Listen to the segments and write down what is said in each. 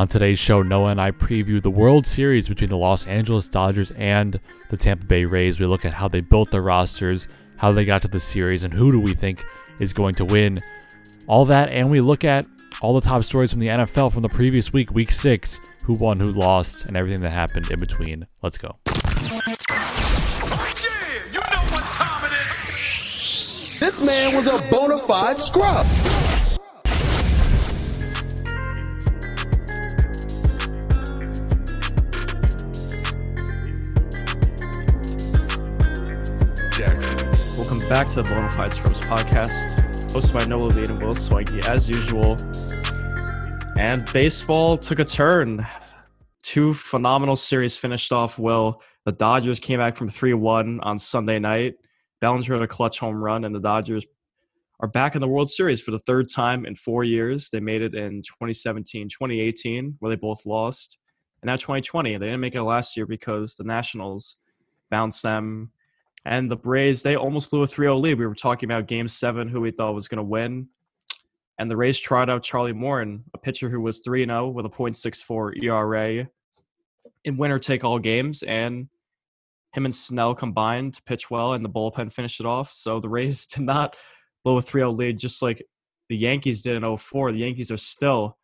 On today's show, Noah and I preview the World Series between the Los Angeles Dodgers and the Tampa Bay Rays. We look at how they built their rosters, how they got to the series, and who do we think is going to win. All that, and we look at all the top stories from the NFL from the previous week, week six, who won, who lost, and everything that happened in between. Let's go. This man was a bona fide scrub. Back to the Bonafide Scrubs podcast, hosted by Noah Levine and Will Swanky, as usual. And baseball took a turn. Two phenomenal series finished off well. The Dodgers came back from 3 1 on Sunday night. Bellinger had a clutch home run, and the Dodgers are back in the World Series for the third time in four years. They made it in 2017, 2018, where they both lost. And now 2020. They didn't make it last year because the Nationals bounced them and the Rays, they almost blew a 3 0 lead. We were talking about game seven, who we thought was going to win. And the Rays tried out Charlie Morton, a pitcher who was 3 0 with a .64 ERA in winner take all games. And him and Snell combined to pitch well, and the bullpen finished it off. So the Rays did not blow a 3 0 lead, just like the Yankees did in 04. The Yankees are still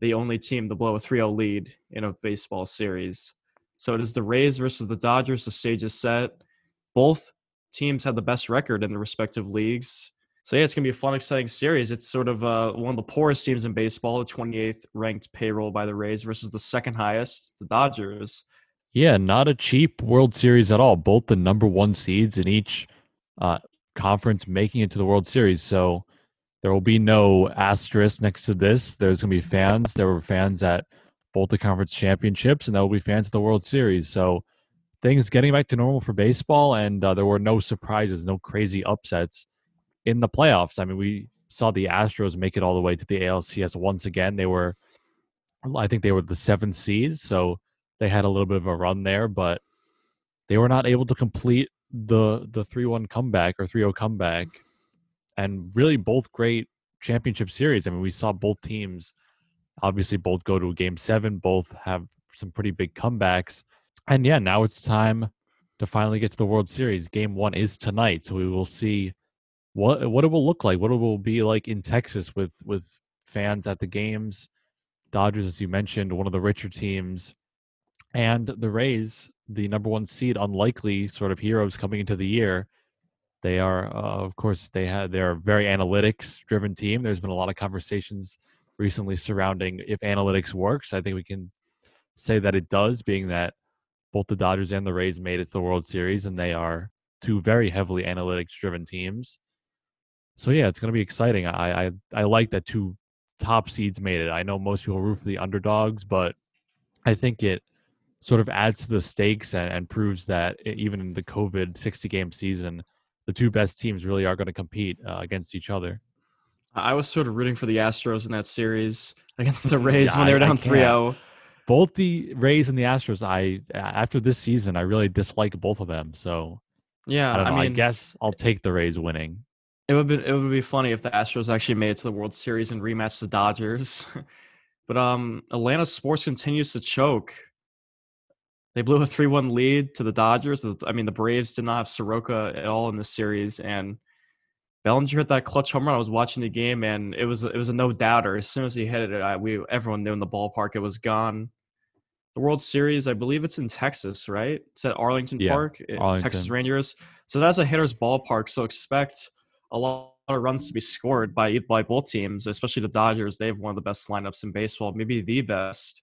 the only team to blow a 3 0 lead in a baseball series. So it is the Rays versus the Dodgers. The stage is set both teams had the best record in the respective leagues. So yeah, it's gonna be a fun, exciting series. It's sort of uh, one of the poorest teams in baseball, the 28th ranked payroll by the Rays versus the second highest, the Dodgers. Yeah, not a cheap World Series at all. Both the number one seeds in each uh, conference making it to the World Series. So there will be no asterisk next to this. There's gonna be fans. There were fans at both the conference championships, and there will be fans at the World Series. So things getting back to normal for baseball, and uh, there were no surprises, no crazy upsets in the playoffs. I mean, we saw the Astros make it all the way to the ALCS once again. They were, I think, they were the seventh seed, so they had a little bit of a run there, but they were not able to complete the the three one comeback or 3-0 comeback, and really both great championship series. I mean, we saw both teams obviously both go to a game seven, both have some pretty big comebacks and yeah, now it's time to finally get to the World Series. Game one is tonight, so we will see what what it will look like, what it will be like in Texas with with fans at the games. Dodgers, as you mentioned, one of the richer teams, and the Rays, the number one seed, unlikely sort of heroes coming into the year. They are, uh, of course, they have they're a very analytics driven team. There's been a lot of conversations recently surrounding if analytics works. I think we can say that it does, being that both the Dodgers and the Rays made it to the World Series, and they are two very heavily analytics driven teams. So yeah, it's going to be exciting. I, I I like that two top seeds made it. I know most people root for the underdogs, but I think it sort of adds to the stakes and, and proves that it, even in the COVID 60 game season, the two best teams really are going to compete uh, against each other. I was sort of rooting for the Astros in that series against the Rays yeah, when they were down 3 0 both the Rays and the Astros, I after this season, I really dislike both of them. So yeah, I, I mean, I guess I'll take the Rays winning. It would be it would be funny if the Astros actually made it to the World Series and rematched the Dodgers. but um, Atlanta sports continues to choke. They blew a three-one lead to the Dodgers. I mean, the Braves did not have Soroka at all in this series, and Bellinger hit that clutch home run. I was watching the game, and it was it was a no doubter. As soon as he hit it, I, we everyone knew in the ballpark it was gone the World Series. I believe it's in Texas, right? It's at Arlington yeah, Park, eh, Arlington. Texas Rangers. So that's a hitter's ballpark. So expect a lot of runs to be scored by by both teams, especially the Dodgers. They have one of the best lineups in baseball, maybe the best.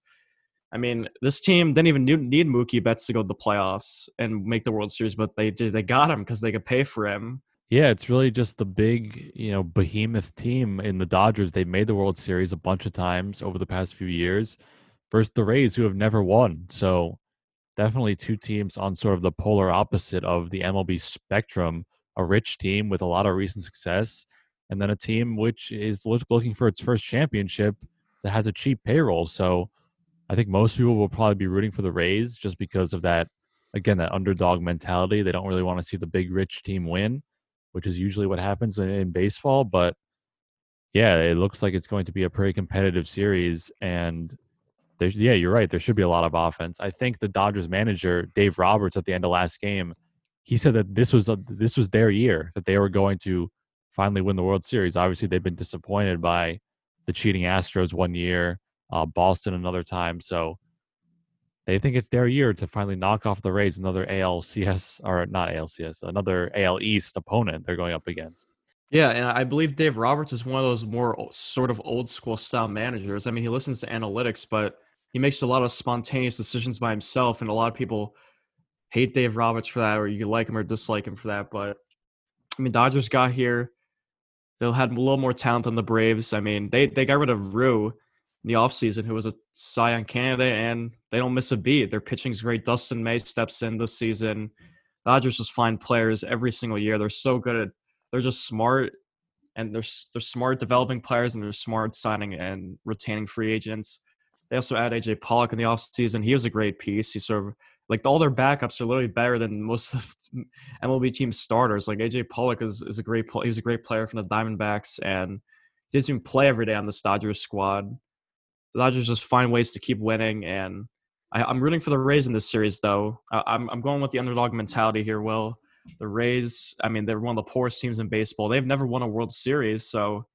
I mean, this team didn't even need Mookie Betts to go to the playoffs and make the World Series, but they did. They got him because they could pay for him. Yeah, it's really just the big, you know, behemoth team in the Dodgers. They've made the World Series a bunch of times over the past few years versus the Rays, who have never won. So definitely two teams on sort of the polar opposite of the MLB spectrum. A rich team with a lot of recent success, and then a team which is looking for its first championship that has a cheap payroll. So I think most people will probably be rooting for the Rays just because of that. Again, that underdog mentality. They don't really want to see the big rich team win, which is usually what happens in, in baseball. But yeah, it looks like it's going to be a pretty competitive series, and there, yeah, you're right. There should be a lot of offense. I think the Dodgers manager Dave Roberts at the end of last game, he said that this was a, this was their year that they were going to finally win the World Series. Obviously, they've been disappointed by the cheating Astros one year, uh, Boston another time. So they think it's their year to finally knock off the Rays, another ALCS or not ALCS, another AL East opponent they're going up against. Yeah, and I believe Dave Roberts is one of those more sort of old school style managers. I mean, he listens to analytics, but he makes a lot of spontaneous decisions by himself, and a lot of people hate Dave Roberts for that, or you like him or dislike him for that. But I mean, Dodgers got here. They had a little more talent than the Braves. I mean, they they got rid of Ryu in the offseason, who was a Cy Young candidate, and they don't miss a beat. Their pitching's great. Dustin May steps in this season. Dodgers just find players every single year. They're so good at. They're just smart, and they're they're smart developing players, and they're smart signing and retaining free agents. They also add AJ Pollock in the offseason. He was a great piece. He sort of like all their backups are literally better than most of MLB team starters. Like AJ Pollock is, is a great he was a great player from the Diamondbacks, and he doesn't even play every day on the Dodgers squad. The Dodgers just find ways to keep winning, and I, am rooting for the Rays in this series. Though I, I'm I'm going with the underdog mentality here. Will the Rays? I mean, they're one of the poorest teams in baseball. They've never won a World Series, so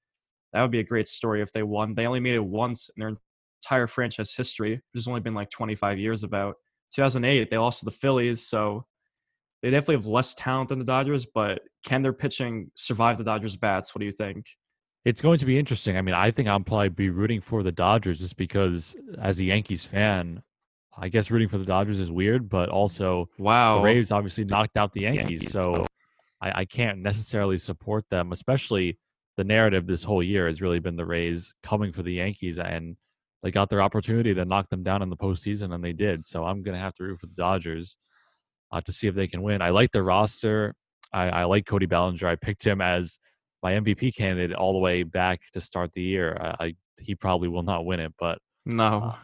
that would be a great story if they won. They only made it once in their entire franchise history, which has only been like 25 years about. 2008, they lost to the Phillies, so they definitely have less talent than the Dodgers, but can their pitching survive the Dodgers' bats? What do you think? It's going to be interesting. I mean, I think I'll probably be rooting for the Dodgers just because, as a Yankees fan, I guess rooting for the Dodgers is weird, but also, wow, the Braves obviously knocked out the Yankees, so I, I can't necessarily support them, especially the narrative this whole year has really been the Rays coming for the Yankees and they got their opportunity to knock them down in the postseason, and they did. So I'm going to have to root for the Dodgers uh, to see if they can win. I like the roster. I, I, like Cody Bellinger. I picked him as my MVP candidate all the way back to start the year. I, I he probably will not win it, but no, uh,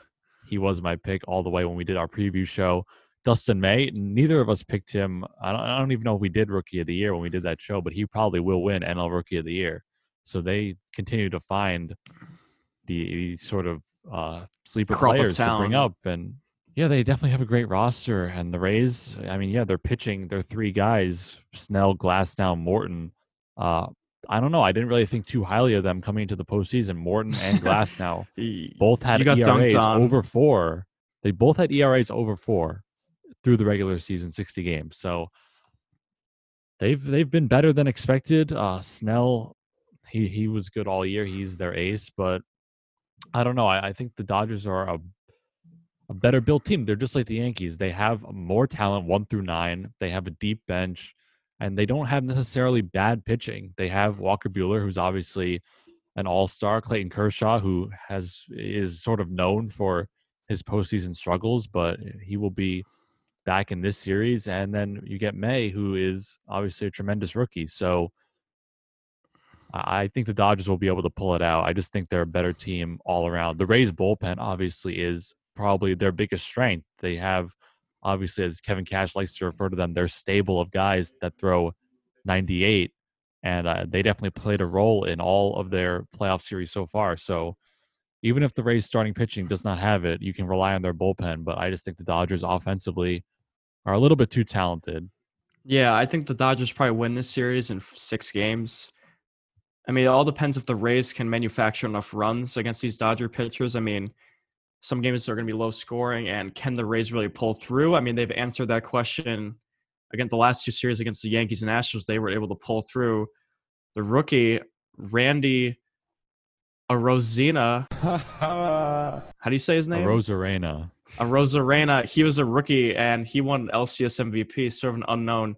he was my pick all the way when we did our preview show. Dustin May, neither of us picked him. I don't, I don't even know if we did Rookie of the Year when we did that show, but he probably will win NL Rookie of the Year. So they continue to find the sort of uh, sleeper Crop players to bring up. And yeah, they definitely have a great roster. And the Rays, I mean, yeah, they're pitching their three guys Snell, Glasnow, Morton. Uh, I don't know. I didn't really think too highly of them coming into the postseason. Morton and Glasnow both had ERAs over four. They both had ERAs over four through the regular season, 60 games. So they've they've been better than expected. Uh, Snell, he he was good all year. He's their ace, but I don't know. I, I think the Dodgers are a a better built team. They're just like the Yankees. They have more talent, one through nine. They have a deep bench, and they don't have necessarily bad pitching. They have Walker Buehler, who's obviously an all star, Clayton Kershaw, who has is sort of known for his postseason struggles, but he will be back in this series. And then you get May, who is obviously a tremendous rookie. So I think the Dodgers will be able to pull it out. I just think their a better team all around. The Rays bullpen obviously is probably their biggest strength. They have obviously, as Kevin Cash likes to refer to them, they're stable of guys that throw 98, and uh, they definitely played a role in all of their playoff series so far. So even if the Rays starting pitching does not have it, you can rely on their bullpen. But I just think the Dodgers offensively are a little bit too talented. Yeah, I think the Dodgers probably win this series in six games. I mean, it all depends if the Rays can manufacture enough runs against these Dodger pitchers. I mean, some games are going to be low scoring, and can the Rays really pull through? I mean, they've answered that question against the last two series against the Yankees and Astros. They were able to pull through. The rookie Randy Arozarena. how do you say his name? Arozarena. Arozarena. He was a rookie and he won LCS MVP, sort of an unknown.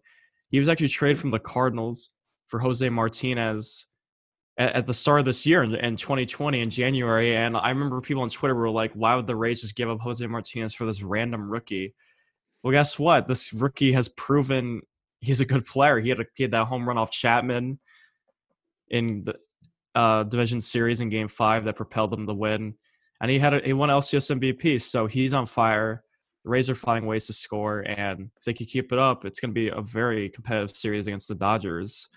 He was actually traded from the Cardinals for Jose Martinez at, at the start of this year in, in 2020 in January. And I remember people on Twitter were like, why would the Rays just give up Jose Martinez for this random rookie? Well, guess what? This rookie has proven he's a good player. He had, a, he had that home run off Chapman in the uh, division series in game five that propelled them to win. And he had a, he won LCS MVP, so he's on fire. The Rays are finding ways to score, and if they can keep it up, it's going to be a very competitive series against the Dodgers.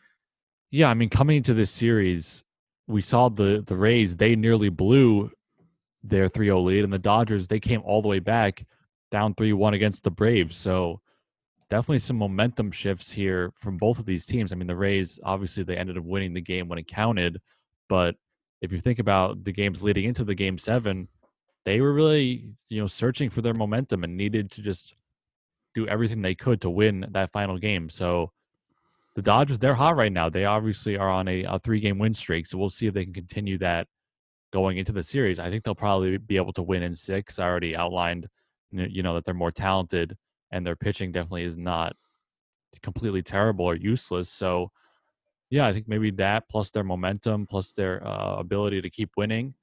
Yeah, I mean, coming into this series, we saw the the Rays. They nearly blew their 3-0 lead, and the Dodgers they came all the way back down 3-1 against the Braves. So definitely some momentum shifts here from both of these teams. I mean, the Rays obviously they ended up winning the game when it counted, but if you think about the games leading into the game seven, they were really you know searching for their momentum and needed to just do everything they could to win that final game. So the Dodgers, they're hot right now. They obviously are on a, a three game win streak. So we'll see if they can continue that going into the series. I think they'll probably be able to win in six. I already outlined, you know, that they're more talented and their pitching definitely is not completely terrible or useless. So, yeah, I think maybe that plus their momentum, plus their uh, ability to keep winning.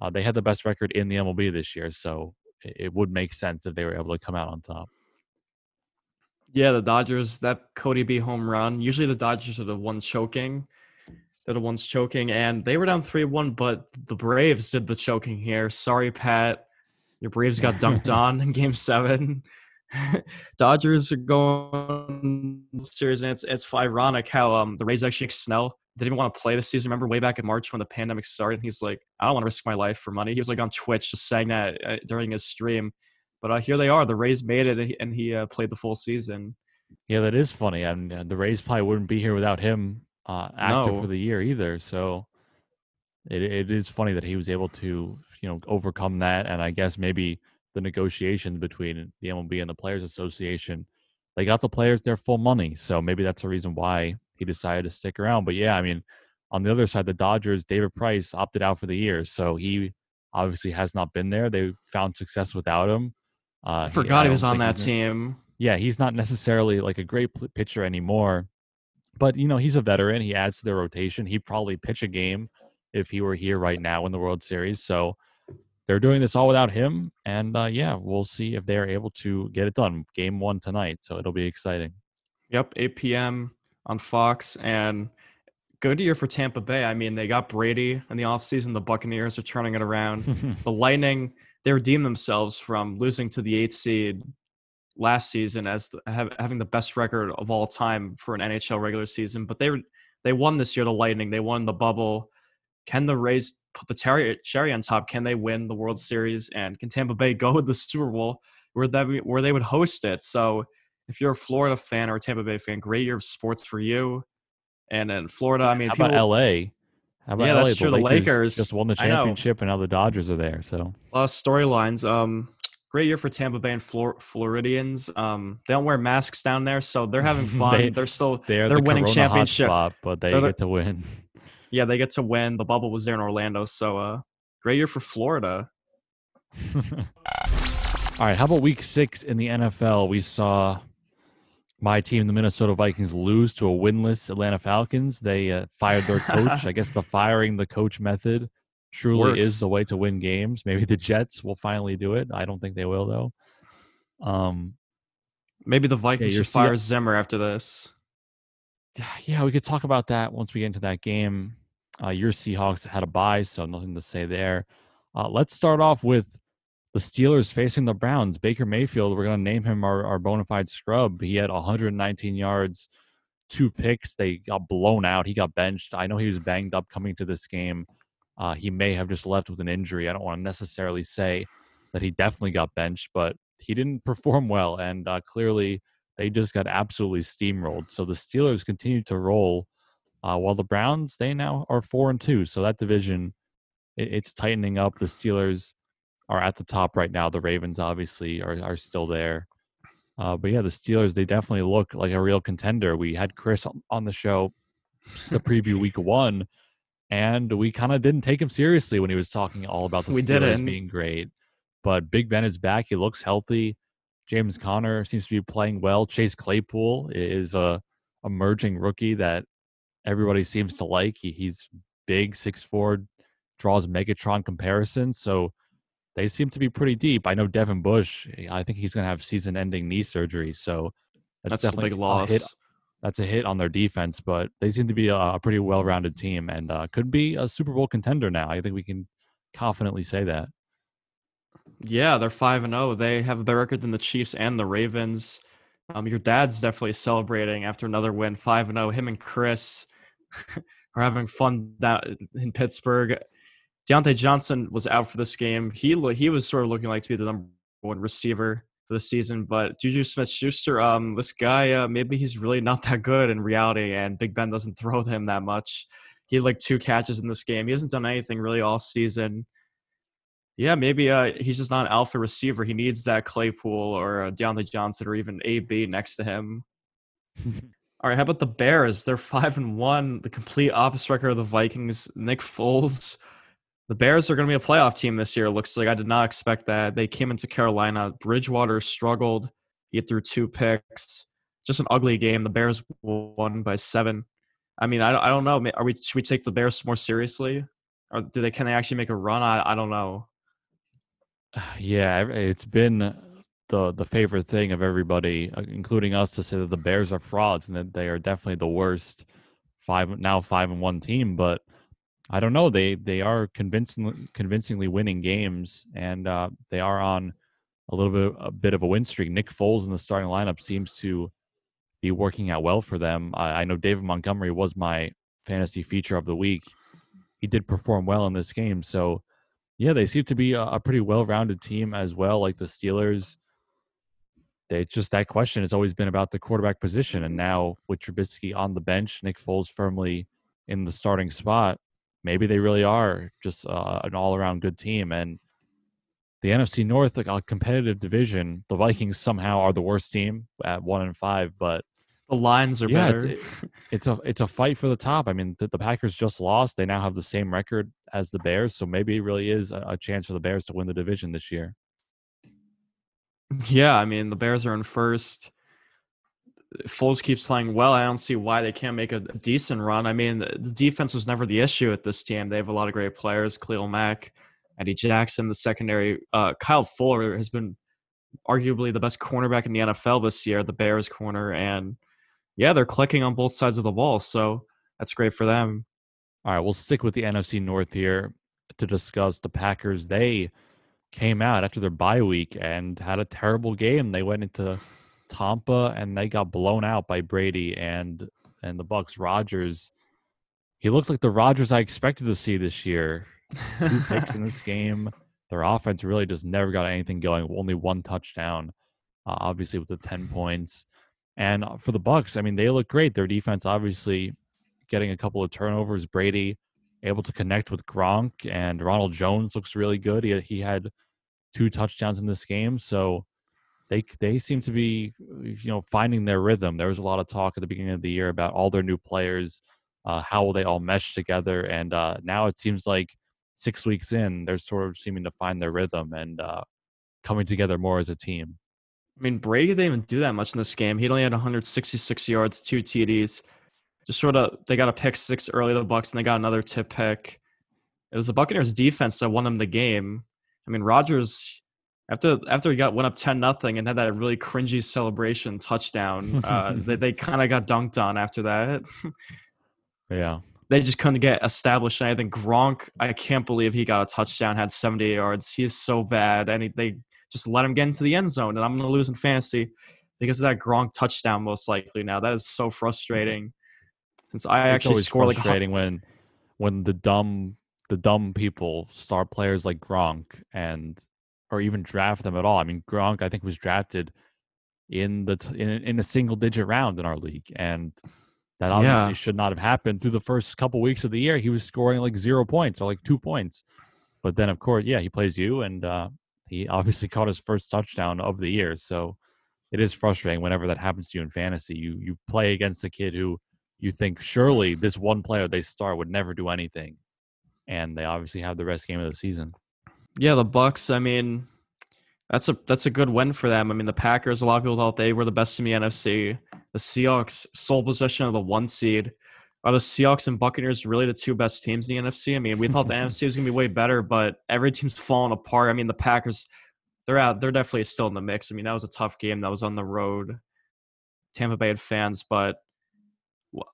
Uh, they had the best record in the MLB this year, so it, it would make sense if they were able to come out on top. Yeah, the Dodgers, that Cody B home run. Usually the Dodgers are the ones choking. They're the ones choking, and they were down 3 1, but the Braves did the choking here. Sorry, Pat. Your Braves got dunked on in game seven. Dodgers are going series, and it's it's ironic how um the Rays actually Snell didn't even want to play this season. Remember way back in March when the pandemic started, and he's like, I don't want to risk my life for money. He was like on Twitch just saying that uh, during his stream. But uh, here they are. The Rays made it, and he uh, played the full season. Yeah, that is funny. I mean, uh, the Rays probably wouldn't be here without him uh, active no. for the year either. So it it is funny that he was able to you know overcome that, and I guess maybe the negotiations between the MLB and the Players Association, they got the players their full money. So maybe that's the reason why he decided to stick around. But yeah, I mean, on the other side, the Dodgers, David Price opted out for the year, so he obviously has not been there. They found success without him. Uh, forgot he, he was on that team. Yeah, he's not necessarily like a great pitcher anymore, but you know he's a veteran. He adds to their rotation. He'd probably pitch a game if he were here right now in the World Series. So they're doing this all without him, and uh, yeah, we'll see if they're able to get it done. Game one tonight, so it'll be exciting. Yep, 8 p.m. on Fox, and good year for Tampa Bay. I mean, they got Brady in the offseason. The Buccaneers are turning it around. the Lightning, they redeemed themselves from losing to the eighth seed last season as the, have, having the best record of all time for an NHL regular season. But they they won this year. The Lightning, they won the bubble. Can the Rays put the cherry, cherry on top? Can they win the World Series? And can Tampa Bay go to the Super Bowl where they where they would host it? So if you're a Florida fan or a Tampa Bay fan, great year of sports for you. And in Florida, I mean, how people, about LA? How about yeah, LA? that's true. The, Lakers, Lakers, just won the championship, and now the Dodgers are there. So a storylines. Um, great year for Tampa Bay and Flor- Floridians. Um, they don't wear masks down there, so they're having fun. they, are still they're, they're the winning championship, hotspot, but they they're get the, to win. Yeah, they get to win. The bubble was there in Orlando, so uh, great year for Florida. All right, how about week six in the NFL? We saw my team, the Minnesota Vikings, lose to a winless Atlanta Falcons. They uh, fired their coach. I guess the firing the coach method truly Works. is the way to win games. Maybe the Jets will finally do it. I don't think they will though. Um, maybe the Vikings yeah, should fire Zimmer after this. Yeah, we could talk about that once we get into that game. Uh, your Seahawks had a bye, so nothing to say there. Uh, let's start off with the Steelers facing the Browns. Baker Mayfield, we're going to name him our, our bona fide scrub. He had 119 yards, two picks. They got blown out. He got benched. I know he was banged up coming to this game. Uh, he may have just left with an injury. I don't want to necessarily say that he definitely got benched, but he didn't perform well. And uh, clearly, they just got absolutely steamrolled. So the Steelers continue to roll, uh, while the Browns they now are four and two. So that division, it, it's tightening up. The Steelers are at the top right now. The Ravens obviously are are still there. Uh, but yeah, the Steelers they definitely look like a real contender. We had Chris on the show to preview Week One, and we kind of didn't take him seriously when he was talking all about the we Steelers didn't. being great. But Big Ben is back; he looks healthy. James Conner seems to be playing well. Chase Claypool is a emerging rookie that everybody seems to like. He, he's big, six four, draws Megatron comparisons. So they seem to be pretty deep. I know Devin Bush. I think he's going to have season-ending knee surgery, so that's, that's definitely a big loss. A hit, that's a hit on their defense, but they seem to be a, a pretty well-rounded team and uh, could be a Super Bowl contender now. I think we can confidently say that. Yeah, they're five and zero. Oh. They have a better record than the Chiefs and the Ravens. Um, your dad's definitely celebrating after another win, five and zero. Oh. Him and Chris are having fun that in Pittsburgh Diontae Johnson was out for this game. He he was sort of looking like to be the number one receiver for the season, but Juju Smith-Schuster, um, this guy, uh, maybe he's really not that good in reality, and Big Ben doesn't throw to him that much. He had like two catches in this game. He hasn't done anything really all season. Yeah, maybe uh, he's just not an alpha receiver. He needs that Claypool or uh, Diontae Johnson or even AB next to him. All right, how about the Bears? They're five and one, the complete opposite record of the Vikings. Nick Foles. The Bears are going to be a playoff team this year. Looks like I did not expect that. They came into Carolina. Bridgewater struggled. He threw two picks. Just an ugly game. The Bears won by seven. I mean, I, I don't know. Are we should we take the Bears more seriously, or do they can they actually make a run? I I don't know. Yeah, it's been the the favorite thing of everybody, uh, including us, to say that the Bears are frauds and that they are definitely the worst five now five and one team. But I don't know. They they are convincingly convincingly winning games, and uh, they are on a little bit a bit of a win streak. Nick Foles in the starting lineup seems to be working out well for them. I, I know David Montgomery was my fantasy feature of the week. He did perform well in this game, so yeah, they seem to be a, a pretty well-rounded team as well. Like the Steelers, they just that question has always been about the quarterback position, and now with Trubisky on the bench, Nick Foles firmly in the starting spot, maybe they really are just uh, an all-around good team. And the NFC North, like a competitive division, the Vikings somehow are the worst team at one and five, but the lines are yeah, better. It's, it, it's, a it's a fight for the top. I mean, the, the, Packers just lost. They now have the same record as the Bears, so maybe it really is a, a chance for the Bears to win the division this year. Yeah, I mean, the Bears are in first. Foles keeps playing well. I don't see why they can't make a, decent run. I mean, the, the, defense was never the issue at this team. They have a lot of great players. Khalil Mack, Eddie Jackson, the secondary. Uh, Kyle Fuller has been arguably the best cornerback in the NFL this year, the Bears corner, and yeah, they're clicking on both sides of the ball. So that's great for them. All right, we'll stick with the NFC North here to discuss the Packers. They came out after their bye week and had a terrible game. They went into Tampa and they got blown out by Brady and and the Bucks. Rodgers, he looked like the Rodgers I expected to see this year. Two picks in this game. Their offense really just never got anything going. Only one touchdown, uh, obviously with the ten points. And uh, for the Bucks, I mean, they look great. Their defense obviously getting a couple of turnovers. Brady able to connect with Gronk and Ronald Jones looks really good. He he had two touchdowns in this game, so they they seem to be you know finding their rhythm. There was a lot of talk at the beginning of the year about all their new players, uh, how will they all mesh together, and uh, now it seems like six weeks in, they're sort of seeming to find their rhythm and uh, coming together more as a team. I mean, Brady didn't even do that much in this game. He only had 166 yards, two TDs. Just sort of, they got a pick six early, the Bucks, and they got another tip pick. It was the Buccaneers defense that won them the game. I mean, Rodgers after after he got went up ten nothing and had that really cringy celebration touchdown, uh, they they kind of got dunked on after that. yeah, they just couldn't get established. And I think Gronk, I can't believe he got a touchdown, had 78 yards. He is so bad, and he, they just let him get into the end zone, and I'm going to lose in fantasy because of that Gronk touchdown, most likely. Now that is so frustrating. Since I it's actually score like frustrating when when the dumb the dumb people star players like Gronk and or even draft them at all. I mean, Gronk I think was drafted in the t- in, in a single digit round in our league, and that obviously yeah. should not have happened. Through the first couple weeks of the year, he was scoring like zero points or like two points. But then, of course, yeah, he plays you, and uh, he obviously caught his first touchdown of the year. So it is frustrating whenever that happens to you in fantasy. You you play against a kid who you think surely this one player they start would never do anything, and they obviously have the best game of the season. Yeah, the Bucks. I mean, that's a that's a good win for them. I mean, the Packers. A lot of people thought they were the best in the NFC. The Seahawks, sole possession of the one seed. Are the Seahawks and Buccaneers really the two best teams in the NFC? I mean, we thought the NFC was going to be way better, but every team's falling apart. I mean, the Packers, they're out. They're definitely still in the mix. I mean, that was a tough game. That was on the road. Tampa Bay had fans, but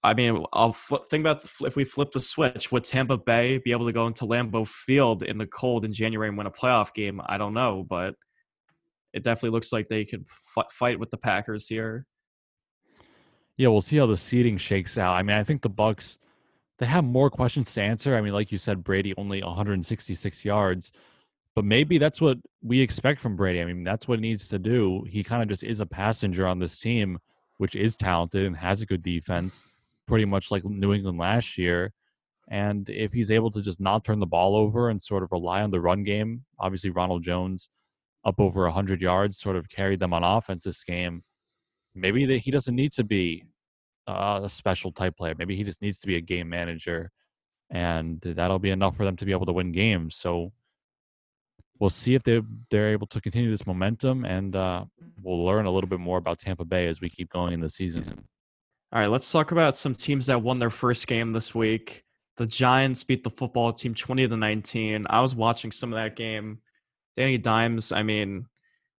I mean, I'll think about if we flip the switch, would Tampa Bay be able to go into Lambeau Field in the cold in January and win a playoff game? I don't know, but it definitely looks like they could f- fight with the Packers here. Yeah, we'll see how the seeding shakes out. I mean, I think the Bucks they have more questions to answer. I mean, like you said, Brady only 166 yards, but maybe that's what we expect from Brady. I mean, that's what he needs to do. He kind of just is a passenger on this team, which is talented and has a good defense, pretty much like New England last year. And if he's able to just not turn the ball over and sort of rely on the run game, obviously Ronald Jones up over 100 yards sort of carried them on offense this game. Maybe he doesn't need to be uh, a special type player. Maybe he just needs to be a game manager, and that'll be enough for them to be able to win games. So we'll see if they they're able to continue this momentum, and uh, we'll learn a little bit more about Tampa Bay as we keep going in the season. All right, let's talk about some teams that won their first game this week. The Giants beat the football team 20 to 19. I was watching some of that game. Danny Dimes, I mean,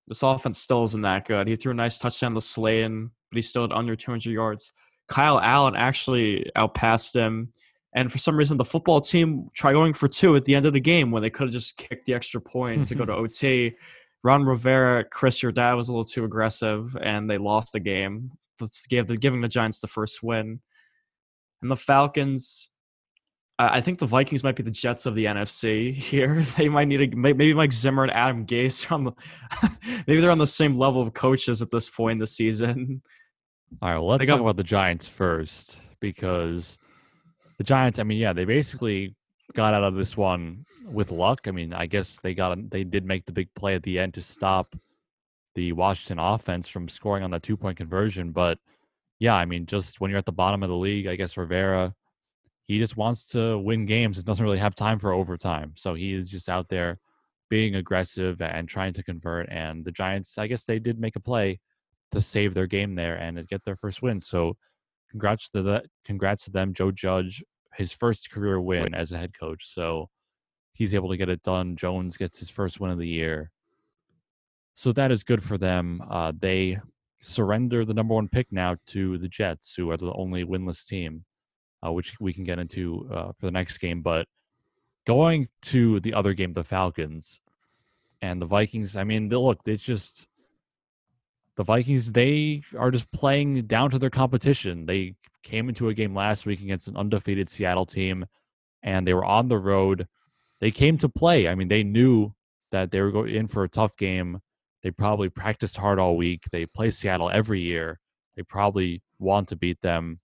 this offense still isn't that good. He threw a nice touchdown to Slayton, but he still had under 200 yards. Kyle Allen actually outpassed him. And for some reason, the football team tried going for two at the end of the game when they could have just kicked the extra point to go to OT. Ron Rivera, Chris, your dad was a little too aggressive, and they lost the game. That's gave the giving the Giants the first win. And the Falcons, I think the Vikings might be the Jets of the NFC here. They might need a maybe Mike Zimmer and Adam Gase are on the maybe they're on the same level of coaches at this point in the season. All right, well, let's talk about the Giants first because the Giants. I mean, yeah, they basically got out of this one with luck. I mean, I guess they got they did make the big play at the end to stop the Washington offense from scoring on that two point conversion. But yeah, I mean, just when you're at the bottom of the league, I guess Rivera he just wants to win games and doesn't really have time for overtime. So he is just out there being aggressive and trying to convert. And the Giants, I guess they did make a play to save their game there and get their first win. So congrats to the congrats to them. Joe Judge, his first career win as a head coach. So he's able to get it done. Jones gets his first win of the year. So that is good for them. Uh, they surrender the number one pick now to the Jets, who are the only winless team, uh, which we can get into uh, for the next game. But going to the other game, the Falcons and the Vikings. I mean, look, it's just the Vikings, they are just playing down to their competition. They came into a game last week against an undefeated Seattle team, and they were on the road. They came to play. I mean, they knew that they were going in for a tough game. They probably practiced hard all week. They play Seattle every year. They probably want to beat them.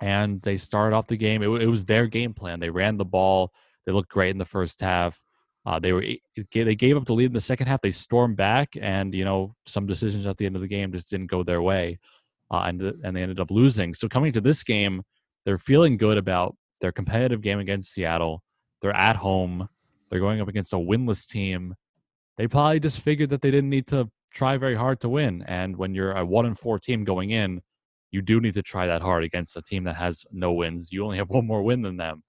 And they started off the game. It, it was their game plan. They ran the ball. They looked great in the first half. Uh, they were they gave up the lead in the second half. They stormed back, and you know some decisions at the end of the game just didn't go their way, uh, and and they ended up losing. So coming to this game, they're feeling good about their competitive game against Seattle. They're at home. They're going up against a winless team. They probably just figured that they didn't need to try very hard to win. And when you're a one and four team going in, you do need to try that hard against a team that has no wins. You only have one more win than them,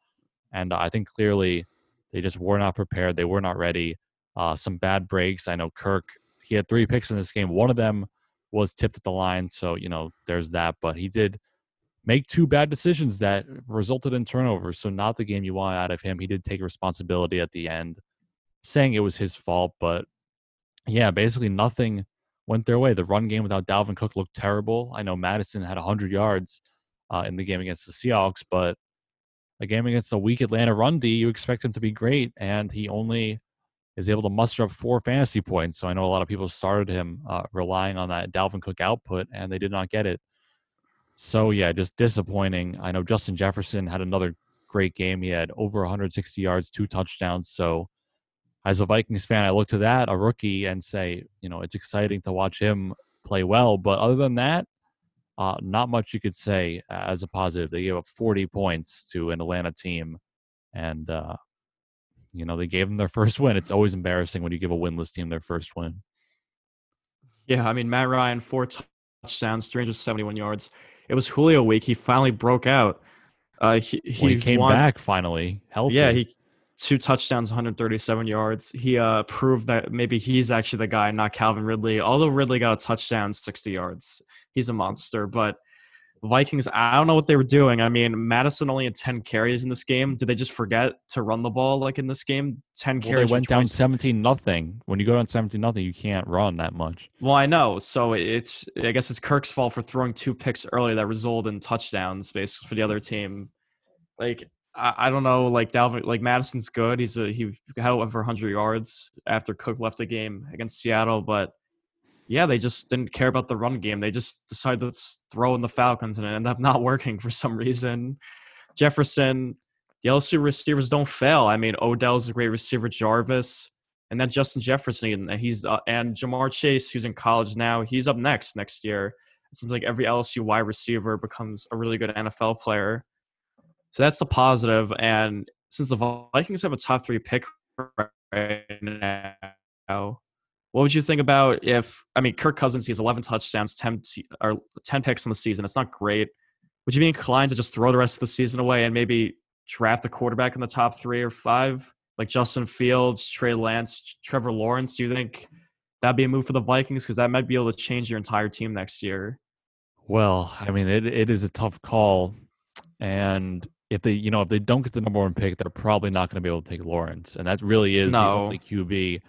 and I think clearly they just were not prepared. They were not ready. Uh, some bad breaks. I know Kirk, he had three picks in this game. One of them was tipped at the line. So, you know, there's that. But he did make two bad decisions that resulted in turnovers. So, not the game you want out of him. He did take responsibility at the end, saying it was his fault. But yeah, basically nothing went their way. The run game without Dalvin Cook looked terrible. I know Mattison had 100 yards uh, in the game against the Seahawks, but a game against a weak Atlanta run D, you expect him to be great, and he only is able to muster up four fantasy points. So I know a lot of people started him uh, relying on that Dalvin Cook output, and they did not get it. So yeah, just disappointing. I know Justin Jefferson had another great game. He had over 160 yards, two touchdowns. So as a Vikings fan, I look to that, a rookie, and say, you know, it's exciting to watch him play well. But other than that, uh, not much you could say as a positive. They gave up 40 points to an Atlanta team, and uh, you know they gave them their first win. It's always embarrassing when you give a winless team their first win. Yeah, I mean Matt Ryan, four touchdowns, 371 yards. It was Julio week. He finally broke out. Uh, he, he, well, he came won, back finally, healthy. Yeah, he two touchdowns, 137 yards. He uh, proved that maybe he's actually the guy, not Calvin Ridley. Although Ridley got a touchdown, 60 yards. He's a monster. But Vikings, I don't know what they were doing. I mean, Mattison only had 10 carries in this game. Did they just forget to run the ball like in this game? 10 well, carries. They went down 17 nothing. When you go down 17 nothing, you can't run that much. Well, I know. So it's, I guess it's Kirk's fault for throwing two picks early that resulted in touchdowns basically for the other team. like I, don't know, like Dalvin, like Mattison's good. He's a he had over 100 yards after Cook left the game against Seattle, but yeah, they just didn't care about the run game. They just decided to throw in the Falcons, and it ended up not working for some reason. Jefferson, the LSU receivers don't fail. I mean, Odell's a great receiver, Jarvis, and then Justin Jefferson, and he's uh, and Ja'Marr Chase, who's in college now. He's up next next year. It seems like every LSU wide receiver becomes a really good NFL player. So that's the positive. And since the Vikings have a top three pick right now, what would you think about if I mean Kirk Cousins he has 11 touchdowns, 10 or 10 picks in the season. It's not great. Would you be inclined to just throw the rest of the season away and maybe draft a quarterback in the top three or five, like Justin Fields, Trey Lance, Trevor Lawrence? Do you think that'd be a move for the Vikings because that might be able to change your entire team next year? Well, I mean, it it is a tough call, and if they you know if they don't get the number one pick, they're probably not going to be able to take Lawrence, and that really is no. the only QB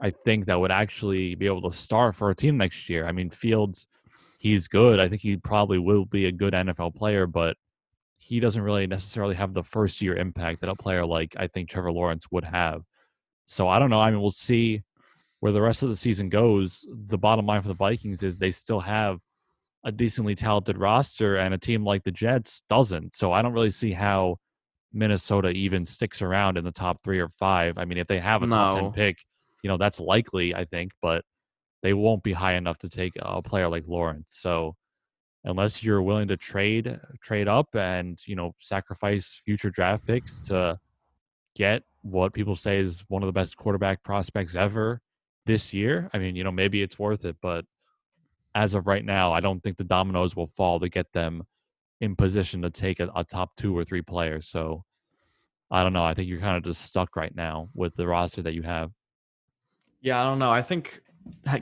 I think that would actually be able to start for a team next year. I mean, Fields, he's good. I think he probably will be a good NFL player, but he doesn't really necessarily have the first year impact that a player like I think Trevor Lawrence would have. So I don't know. I mean, we'll see where the rest of the season goes. The bottom line for the Vikings is they still have a decently talented roster, and a team like the Jets doesn't. So I don't really see how Minnesota even sticks around in the top three or five. I mean, if they have a no. top 10 pick, you know, that's likely, I think, but they won't be high enough to take a player like Lawrence. So unless you're willing to trade trade up and, you know, sacrifice future draft picks to get what people say is one of the best quarterback prospects ever this year, I mean, you know, maybe it's worth it, but as of right now, I don't think the dominoes will fall to get them in position to take a, a top two or three players. So I don't know. I think you're kind of just stuck right now with the roster that you have. Yeah, I don't know. I think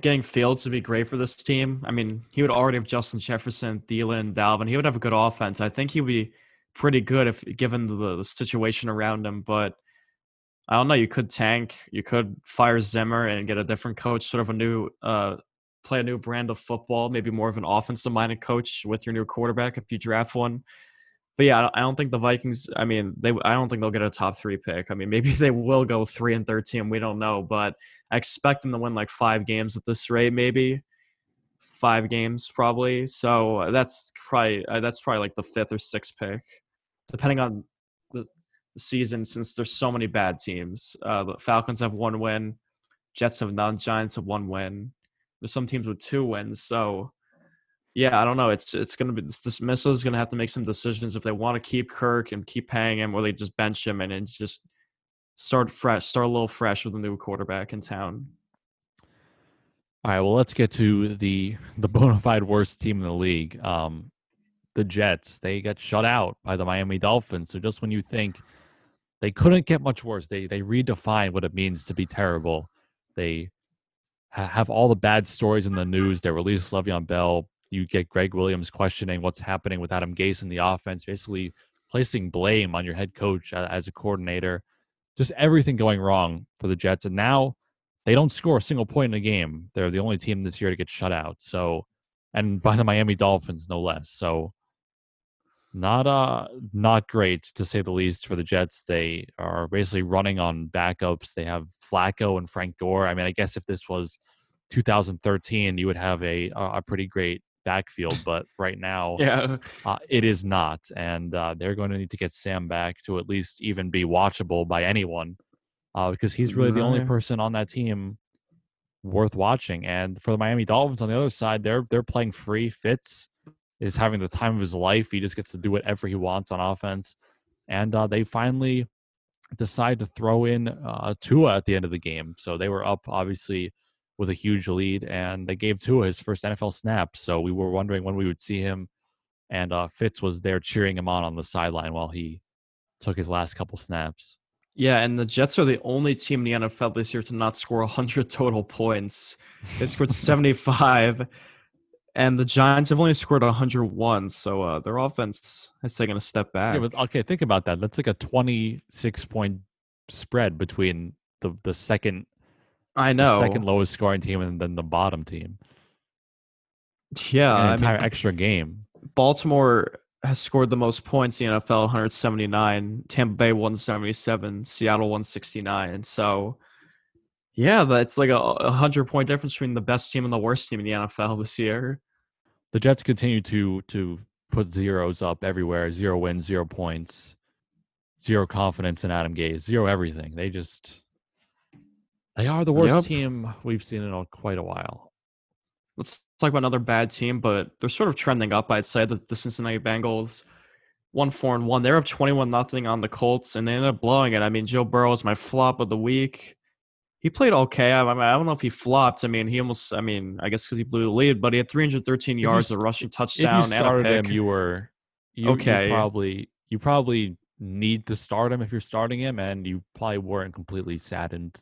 getting Fields would be great for this team. I mean, he would already have Justin Jefferson, Thielen, Dalvin. He would have a good offense. I think he would be pretty good if given the, the situation around him. But I don't know. You could tank. You could fire Zimmer and get a different coach, sort of a new, uh, play a new brand of football, maybe more of an offensive minded coach with your new quarterback if you draft one but yeah, I don't think the Vikings. I mean, they. I don't think they'll get a top three pick. I mean, maybe they will go three and thirteen. We don't know, but I expect them to win like five games at this rate. Maybe five games, probably. So that's probably uh, that's probably like the fifth or sixth pick, depending on the, the season. Since there's so many bad teams, uh, the Falcons have one win, Jets have none, Giants have one win. There's some teams with two wins, so yeah, I don't know. It's it's gonna be this dismissal is gonna have to make some decisions if they want to keep Kirk and keep paying him, or they just bench him and, and just start fresh, start a little fresh with a new quarterback in town. All right, well, let's get to the the bona fide worst team in the league. Um, the Jets. They got shut out by the Miami Dolphins. So just when you think they couldn't get much worse, they they redefine what it means to be terrible. They have all the bad stories in the news. They released Le'Veon Bell you get Gregg Williams questioning what's happening with Adam Gase in the offense, basically placing blame on your head coach as a coordinator. Just everything going wrong for the Jets. And now they don't score a single point in a game. They're the only team this year to get shut out. So, and by the Miami Dolphins, no less. So, not uh not great to say the least for the Jets. They are basically running on backups. They have Flacco and Frank Gore. I mean, I guess if this was 2013, you would have a a pretty great backfield, but right now, yeah, uh, it is not, and uh, they're going to need to get Sam back to at least even be watchable by anyone, uh, because he's really the only person on that team worth watching. And for the Miami Dolphins on the other side, they're they're playing free. Fitz is having the time of his life. He just gets to do whatever he wants on offense, and uh, they finally decide to throw in uh, Tua at the end of the game. So they were up, obviously with a huge lead, and they gave Tua his first NFL snap. So we were wondering when we would see him, and uh, Fitz was there cheering him on on the sideline while he took his last couple snaps. Yeah, and the Jets are the only team in the NFL this year to not score 100 total points. They scored 75, and the Giants have only scored 101. So uh, their offense has taken a step back. Yeah, but, okay, think about that. That's like a 26 point spread between the the second I know. second lowest scoring team and then the bottom team. Yeah, an entire I mean, extra game. Baltimore has scored the most points in the NFL, 179. Tampa Bay 177. Seattle 169. So, yeah, that's like a, a hundred point difference between the best team and the worst team in the NFL this year. The Jets continue to to put zeros up everywhere. Zero wins, zero points, zero confidence in Adam Gase, zero everything. They just they are the worst Yep. team we've seen in a, quite a while. Let's talk about another bad team, but they're sort of trending up. I'd say that the Cincinnati Bengals, one four and one, they're up twenty one nothing on the Colts, and they ended up blowing it. I mean, Joe Burrow is my flop of the week. He played okay. I, mean, I don't know if he flopped. I mean, he almost. I mean, I guess because he blew the lead, but he had 313 yards, a rushing touchdown, If you and a started him, you were you, Okay. You probably you probably need to start him if you're starting him, and you probably weren't completely saddened.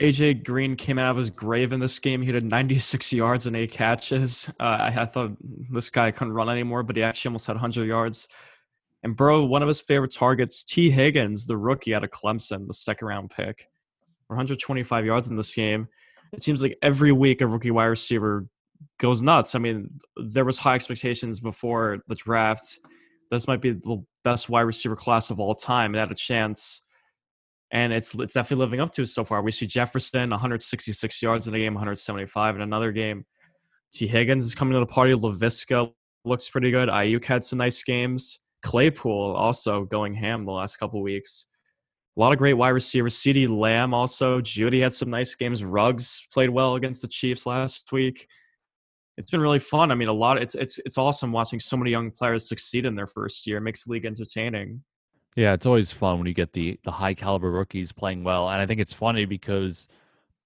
AJ Green came out of his grave in this game. He had 96 yards and eight catches. Uh, I, I thought this guy couldn't run anymore, but he actually almost had 100 yards. And bro, one of his favorite targets, Tee Higgins, the rookie out of Clemson, the second round pick, 125 yards in this game. It seems like every week a rookie wide receiver goes nuts. I mean, there was high expectations before the draft. This might be the best wide receiver class of all time. It had a chance and it's it's definitely living up to it so far. We see Jefferson 166 yards in a game, 175 in another game. Tee Higgins is coming to the party. Laviska looks pretty good. Aiyuk had some nice games. Claypool also going ham the last couple weeks. A lot of great wide receivers. CeeDee Lamb also. Jeudy had some nice games. Ruggs played well against the Chiefs last week. It's been really fun. I mean, a lot. It's it's it's awesome watching so many young players succeed in their first year. It makes the league entertaining. Yeah, it's always fun when you get the the high caliber rookies playing well, and I think it's funny because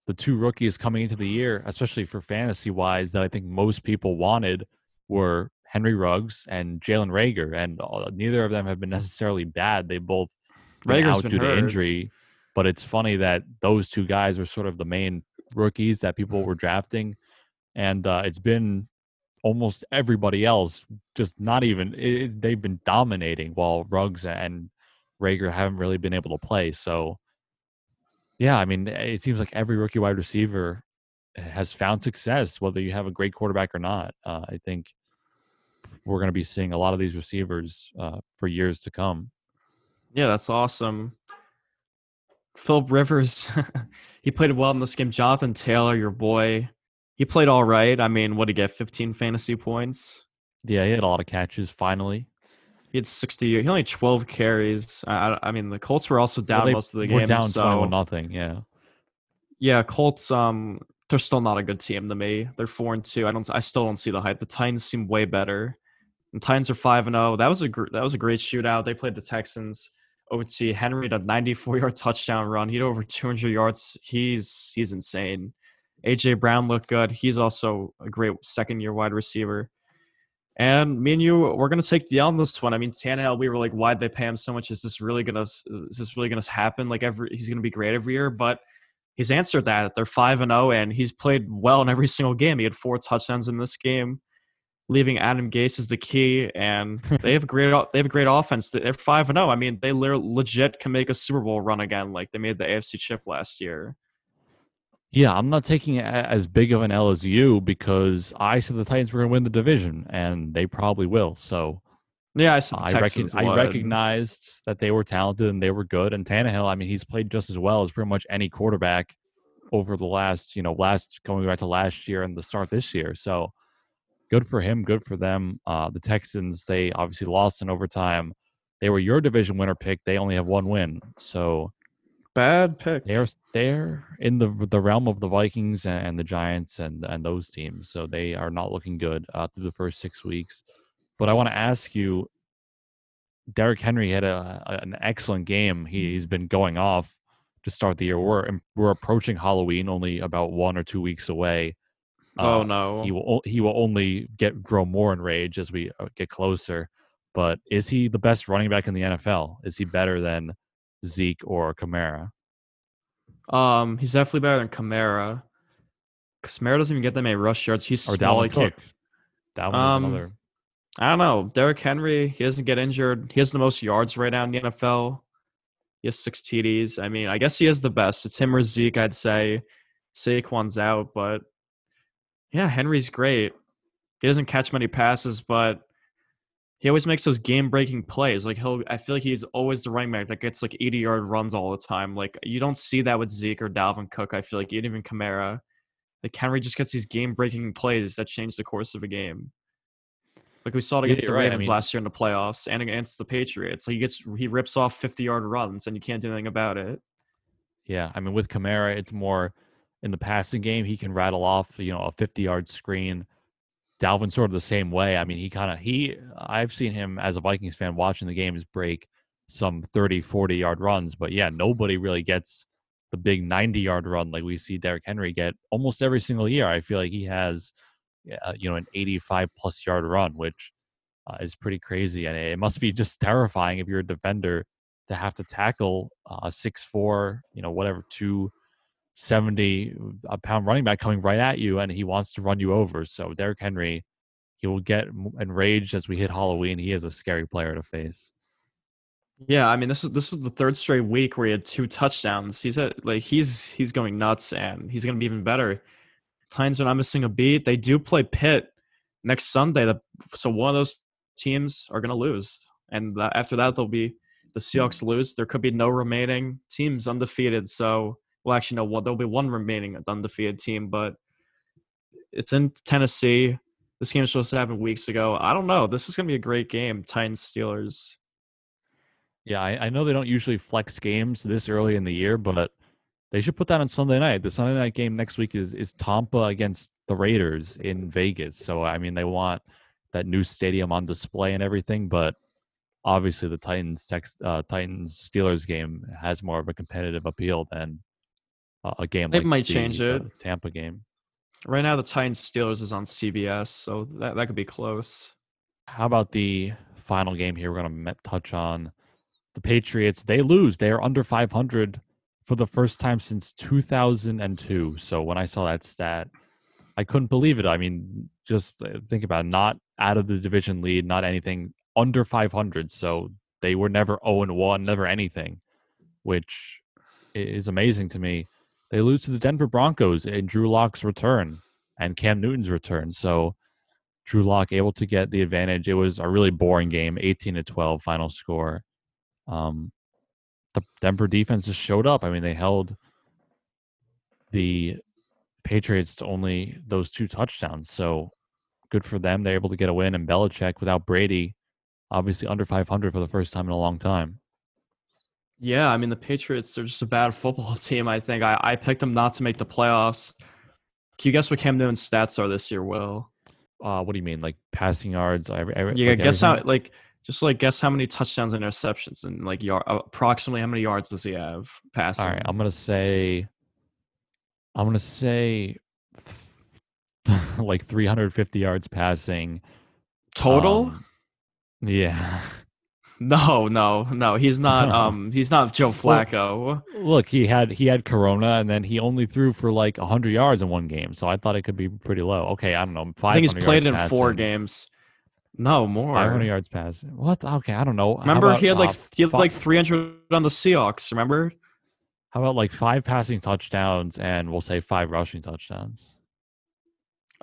the two rookies coming into the year, especially for fantasy wise, that I think most people wanted were Henry Ruggs and Jalen Reagor, and uh, neither of them have been necessarily bad. They both been Reagor's out been due to injury, but it's funny that those two guys are sort of the main rookies that people were drafting, and uh, it's been almost everybody else just not even it, it- they've been dominating while Ruggs and Reagor haven't really been able to play. So yeah, I mean it seems like every rookie wide receiver has found success whether you have a great quarterback or not. Uh, I think we're going to be seeing a lot of these receivers uh, for years to come. Yeah, that's awesome. Philip Rivers, he played well in this game. Jonathan Taylor, your boy, he played all right. I mean, what did he get? 15 fantasy points. Yeah, he had a lot of catches finally. He had 60. He only had 12 carries. I, I- mean, the Colts were also Well, down they most of the game. down so 21 nothing. Yeah. yeah, Colts. Um, they're still not a good team to me. They're four and two. I don't. I still don't see the hype. The Titans seem way better. The Titans are five and zero. That was a gr- that was a great shootout. They played the Texans. OT Henry had a 94 yard touchdown run. He had over 200 yards. He's he's insane. AJ Brown looked good. He's also a great second year wide receiver. And me and you, we're gonna take the L on this one. I mean, Tannehill, we were like, why'd they pay him so much? Is this really gonna is this really gonna happen? Like every he's gonna be great every year, but he's answered that. They're five and zero, and he's played well in every single game. He had four touchdowns in this game, leaving Adam Gase as the key. And they have a great they have a great offense. They're five and zero. I mean, they legit can make a Super Bowl run again, like they made the AFC chip last year. Yeah, I'm not taking it as big of an L as you because I said the Titans were going to win the division, and they probably will. So Yeah, I I, Texans I recognized that they were talented and they were good. And Tannehill, I mean, he's played just as well as pretty much any quarterback over the last, you know, last going back to last year and the start this year. So good for him, good for them. Uh, the Texans, they obviously lost in overtime. They were your division winner pick. They only have one win. So bad pick. they're they're in the the realm of the Vikings and the Giants and and those teams. So they are not looking good uh, through the first six weeks. But I want to ask you, Derrick Henry had a, a- an excellent game. He, he's been going off to start the year. We're we're approaching Halloween, only about one or two weeks away. Oh Uh, no. he will he will only get grow more enraged as we uh, get closer. But is he the best running back in the NFL? Is he better than Zeke or Kamara? Um, he's definitely better than Kamara. Kamara doesn't even get that many rush yards. He's or small. Dalvin he Cook. Dalvin Um, another. I don't know. Derrick Henry, he doesn't get injured. He has the most yards right now in the NFL. He has six TDs. I mean, I guess he is the best. It's him or Zeke, I'd say. Saquon's out, but yeah, Henry's great. He doesn't catch many passes, but he always makes those game breaking plays. Like he'll, I feel like he's always the running back that gets like 80 yard runs all the time. Like you don't see that with Zeke or Dalvin Cook. I feel like even Kamara. Like Henry just gets these game breaking plays that change the course of a game. Like we saw it against Yeah, the you're right. I Ravens mean- last year in the playoffs and against the Patriots. Like he gets he rips off 50 yard runs and you can't do anything about it. Yeah, I mean with Kamara, it's more in the passing game. He can rattle off, you know, a 50 yard screen. Dalvin sort of the same way. I mean, he kind of he. I've seen him as a Vikings fan watching the games break some 30, 40 yard runs, but yeah, nobody really gets the big 90 yard run like we see Derrick Henry get almost every single year. I feel like he has, uh, you know, an 85 plus yard run, which uh, is pretty crazy, and it must be just terrifying if you're a defender to have to tackle a six four, you know, whatever two seventy a pound running back coming right at you, and he wants to run you over. So Derrick Henry, he will get enraged as we hit Halloween. He is a scary player to face. Yeah, I mean this is this is the third straight week where he had two touchdowns. He's at like he's he's going nuts and he's gonna be even better. Titans are not missing a beat. They do play Pitt next Sunday. The, so one of those teams are gonna lose, and after that they'll be the Seahawks lose. There could be no remaining teams undefeated. So well, actually no, one there'll be one remaining undefeated team, but it's in Tennessee. This game was supposed to happen weeks ago. I don't know. This is gonna be a great game. Titans Steelers. Yeah, I, I know they don't usually flex games this early in the year, but they should put that on Sunday night. The Sunday night game next week is is Tampa against the Raiders in Vegas. So I mean, they want that new stadium on display and everything, but obviously the Titans uh, Titans Steelers game has more of a competitive appeal than uh, a game They like might the, change it. Tampa game. Right now, the Titans Steelers is on CBS, so that that could be close. How about the final game here? We're going to touch on the Patriots. They lose. They are under 500 for the first time since 2002. So when I saw that stat, I couldn't believe it. I mean, just uh, think about it. Not out of the division lead, not anything under 500. So they were never 0 and 1, never anything, which is amazing to me. They lose to the Denver Broncos in Drew Lock's return and Cam Newton's return. So Drew Lock able to get the advantage. It was a really boring game, 18 to 12 final score. Um, the Denver defense just showed up. I mean, they held the Patriots to only those two touchdowns. So good for them. They're able to get a win. And Belichick without Brady, obviously under 500 for the first time in a long time. Yeah, I mean the Patriots are just a bad football team. I think I, I picked them not to make the playoffs. Can you guess what Cam Newton's stats are this year? Will Uh, what do you mean, like passing yards? Every, every, yeah, like guess everything? how like just like guess how many touchdowns and interceptions and like yard approximately how many yards does he have passing? All right, I'm gonna say, I'm gonna say, like 350 yards passing Total? Um, yeah. no, no, no. He's not. Um, he's not Joe Flacco. Look, he had he had Corona, and then he only threw for like 100 yards in one game. So I thought it could be pretty low. Okay, I don't know. I think he's played in yards four games. No more. 500 yards passing. What? Okay, I don't know. Remember, about, he had like uh, he had fi- like 300 on the Seahawks. Remember? How about like five passing touchdowns and we'll say five rushing touchdowns?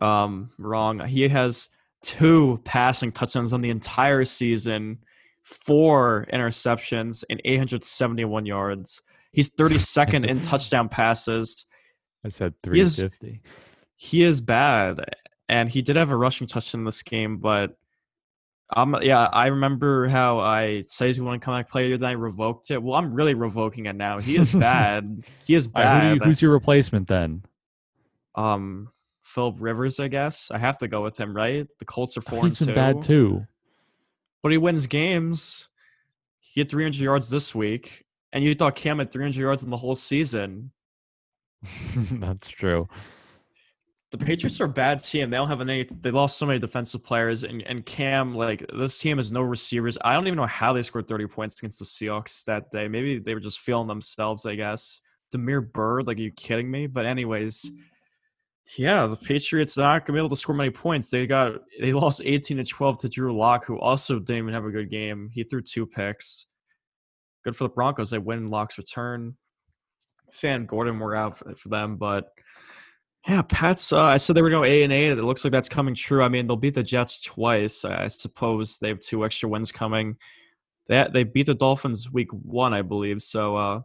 Um, wrong. He has two passing touchdowns on the entire season, four interceptions, and 871 yards. He's 32nd in touchdown passes. I said He is- 350. He is bad, and he did have a rushing touchdown in this game, but. Um, yeah, I remember how I said he's going to come back player, then I revoked it. Well, I'm really revoking it now. He is bad. he is All right, who bad. you- who's your replacement then? um, Philip Rivers, I guess. I have to go with him, right? The Colts are four He's and been two. bad too. But he wins games. He had 300 yards this week, and you thought Cam had 300 yards in the whole season. That's true. The Patriots are a bad team. They don't have any. They lost so many defensive players, and and Cam like this team has no receivers. I don't even know how they scored 30 points against the Seahawks that day. Maybe they were just feeling themselves. I guess. Damiere Byrd, like, are you kidding me? But anyways, yeah, the Patriots not gonna be able to score many points. They got they lost 18 to 12 to Drew Lock, who also didn't even have a good game. He threw two picks. Good for the Broncos. They win Lock's return. Fan Gordon were out for, for them, but Yeah, Pats. Uh, I said they were going A and A. It looks like that's coming true. I mean, they'll beat the Jets twice. I suppose they have two extra wins coming. They they beat the Dolphins week one, I believe. So, uh,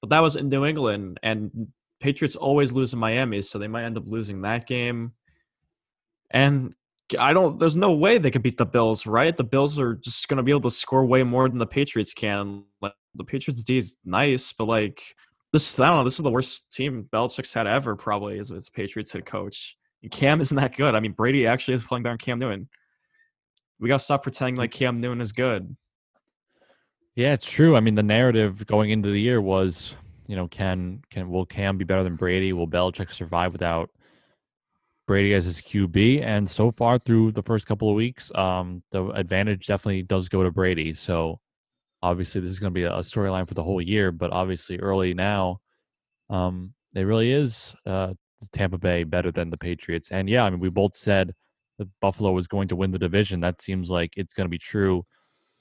but that was in New England, and Patriots always lose in Miami, so they might end up losing that game. And I don't. There's no way they can beat the Bills, right? The Bills are just going to be able to score way more than the Patriots can. Like the Patriots D is nice, but like this, I don't know. This is the worst team Belichick's had ever, probably as his Patriots head coach. And Cam isn't that good. I mean, Brady actually is playing better than Cam Newton. We got to stop pretending like Cam Newton is good. Yeah, it's true. I mean, the narrative going into the year was, you know, can can will Cam be better than Brady? Will Belichick survive without Brady as his QB, and so far through the first couple of weeks, um, the advantage definitely does go to Brady. So obviously, this is going to be a storyline for the whole year. But obviously, early now, um, it really is uh, Tampa Bay better than the Patriots. And yeah, I mean, we both said that Buffalo was going to win the division. That seems like it's going to be true.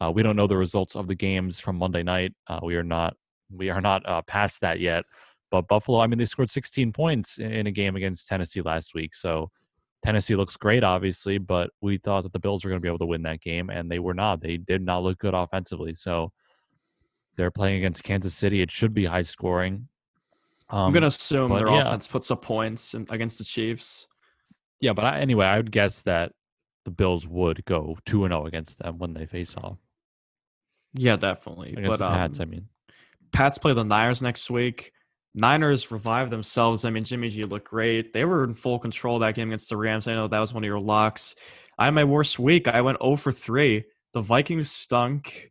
Uh, we don't know the results of the games from Monday night. Uh, we are not we are not uh, past that yet. But Buffalo, I mean, they scored 16 points in a game against Tennessee last week. So Tennessee looks great, obviously, but we thought that the Bills were going to be able to win that game, and they were not. They did not look good offensively. So they're playing against Kansas City. It should be high scoring. Um, I'm going to assume their yeah. offense puts up points against the Chiefs. Yeah, but I, anyway, I would guess that the Bills would go 2 0 against them when they face off. Yeah, definitely. Against but, the Pats, um, I mean. Pats play the Niners next week. Niners revived themselves. I mean, Jimmy G looked great. They were in full control that game against the Rams. I know that was one of your locks. I had my worst week. I went 0 for 3. The Vikings stunk.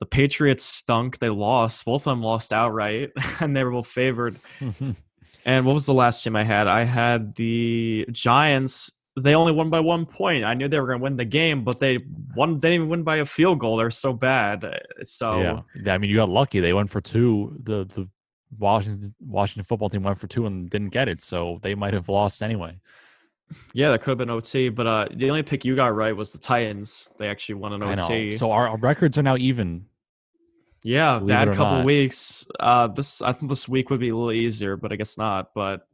The Patriots stunk. They lost. Both of them lost outright, and they were both favored. and what was the last team I had? I had the Giants. They only won by one point. I knew they were going to win the game, but they won. They didn't even win by a field goal. They're so bad. So yeah, I mean, you got lucky. They went for two. The the Washington Washington football team went for two and didn't get it, so they might have lost anyway. Yeah, that could have been OT, but uh, the only pick you got right was the Titans. They actually won an OT. So our, our, records are now even. Yeah, bad couple not. weeks. Uh, this I think this week would be a little easier, but I guess not. But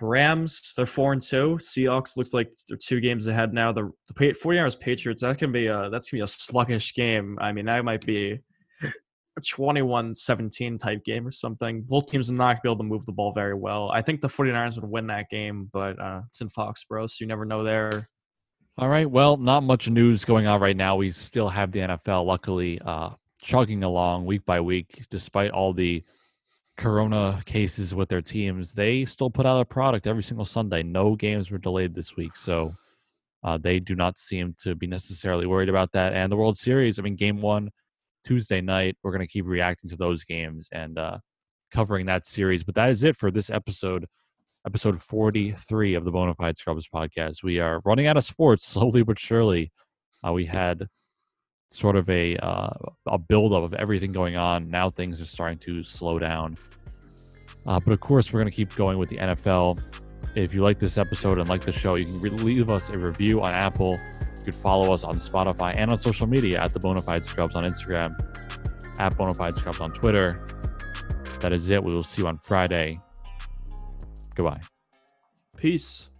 Rams, they're four and two. Seahawks looks like they're two games ahead now. The the 49ers Patriots, that can be a that's gonna be a sluggish game. I mean, that might be a 21-17 type game or something. Both teams are not to be able to move the ball very well. I think the 49ers would win that game, but uh, it's in Foxborough, so you never know there. All right. Well, not much news going on right now. We still have the NFL, luckily, uh, chugging along week by week, despite all the corona cases with their teams. They still put out a product every single Sunday. No games were delayed this week, so uh, they do not seem to be necessarily worried about that. And the World Series, I mean, game one – Tuesday night. We're going to keep reacting to those games and uh, covering that series. But that is it for this episode, episode 43 of the Bona Fide Scrubs podcast. We are running out of sports slowly but surely. Uh, we had sort of a uh, a buildup of everything going on. Now things are starting to slow down. Uh, but of course, we're going to keep going with the NFL. If you like this episode and like the show, you can leave us a review on Apple You can follow us on Spotify and on social media at the Bona Fide Scrubs on Instagram, at Bona Fide Scrubs on Twitter. That is it. We will see you on Friday. Goodbye. Peace.